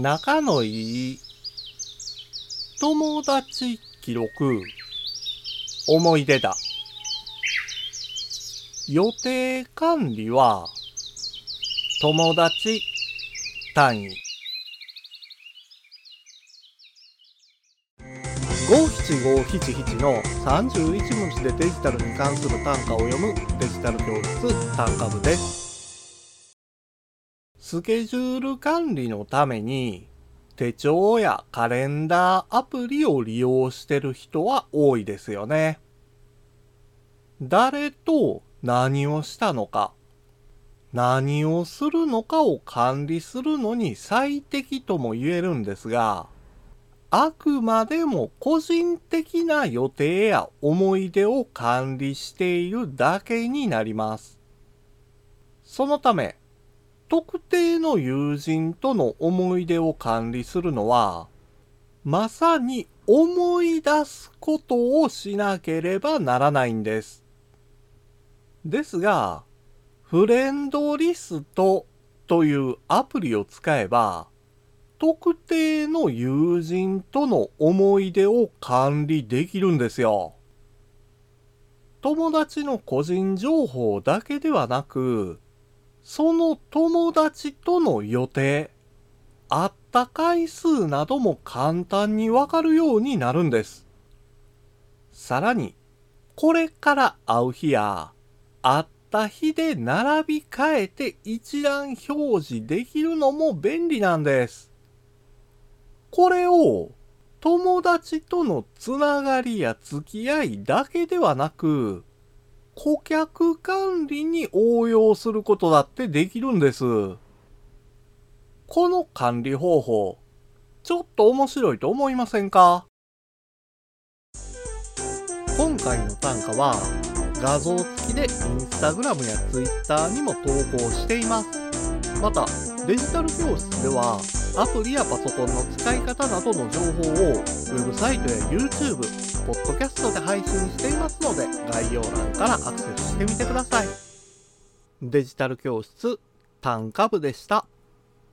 仲のいい友達記録思い出だ予定管理は友達単位五七五七七の31文字でデジタルに関する単価を読むデジタル教室単価部です。スケジュール管理のために手帳やカレンダーアプリを利用してる人は多いですよね。誰と何をしたのか、何をするのかを管理するのに最適とも言えるんですが、あくまでも個人的な予定や思い出を管理しているだけになります。そのため、特定の友人との思い出を管理するのは、まさに思い出すことをしなければならないんです。ですが、フレンドリストというアプリを使えば、特定の友人との思い出を管理できるんですよ。友達の個人情報だけではなく、その友達との予定、会った回数なども簡単にわかるようになるんです。さらに、これから会う日や、会った日で並び替えて一覧表示できるのも便利なんです。これを友達とのつながりや付き合いだけではなく、顧客管理に応用することだってできるんです。この管理方法、ちょっと面白いと思いませんか？今回の単価は画像付きでインスタグラムやツイッターにも投稿しています。また、デジタル教室ではアプリやパソコンの使い方などの情報をウェブサイトや YouTube、ポッドキャストで配信していますので概要欄からアクセスしてみてください。デジタル教室単価部でした。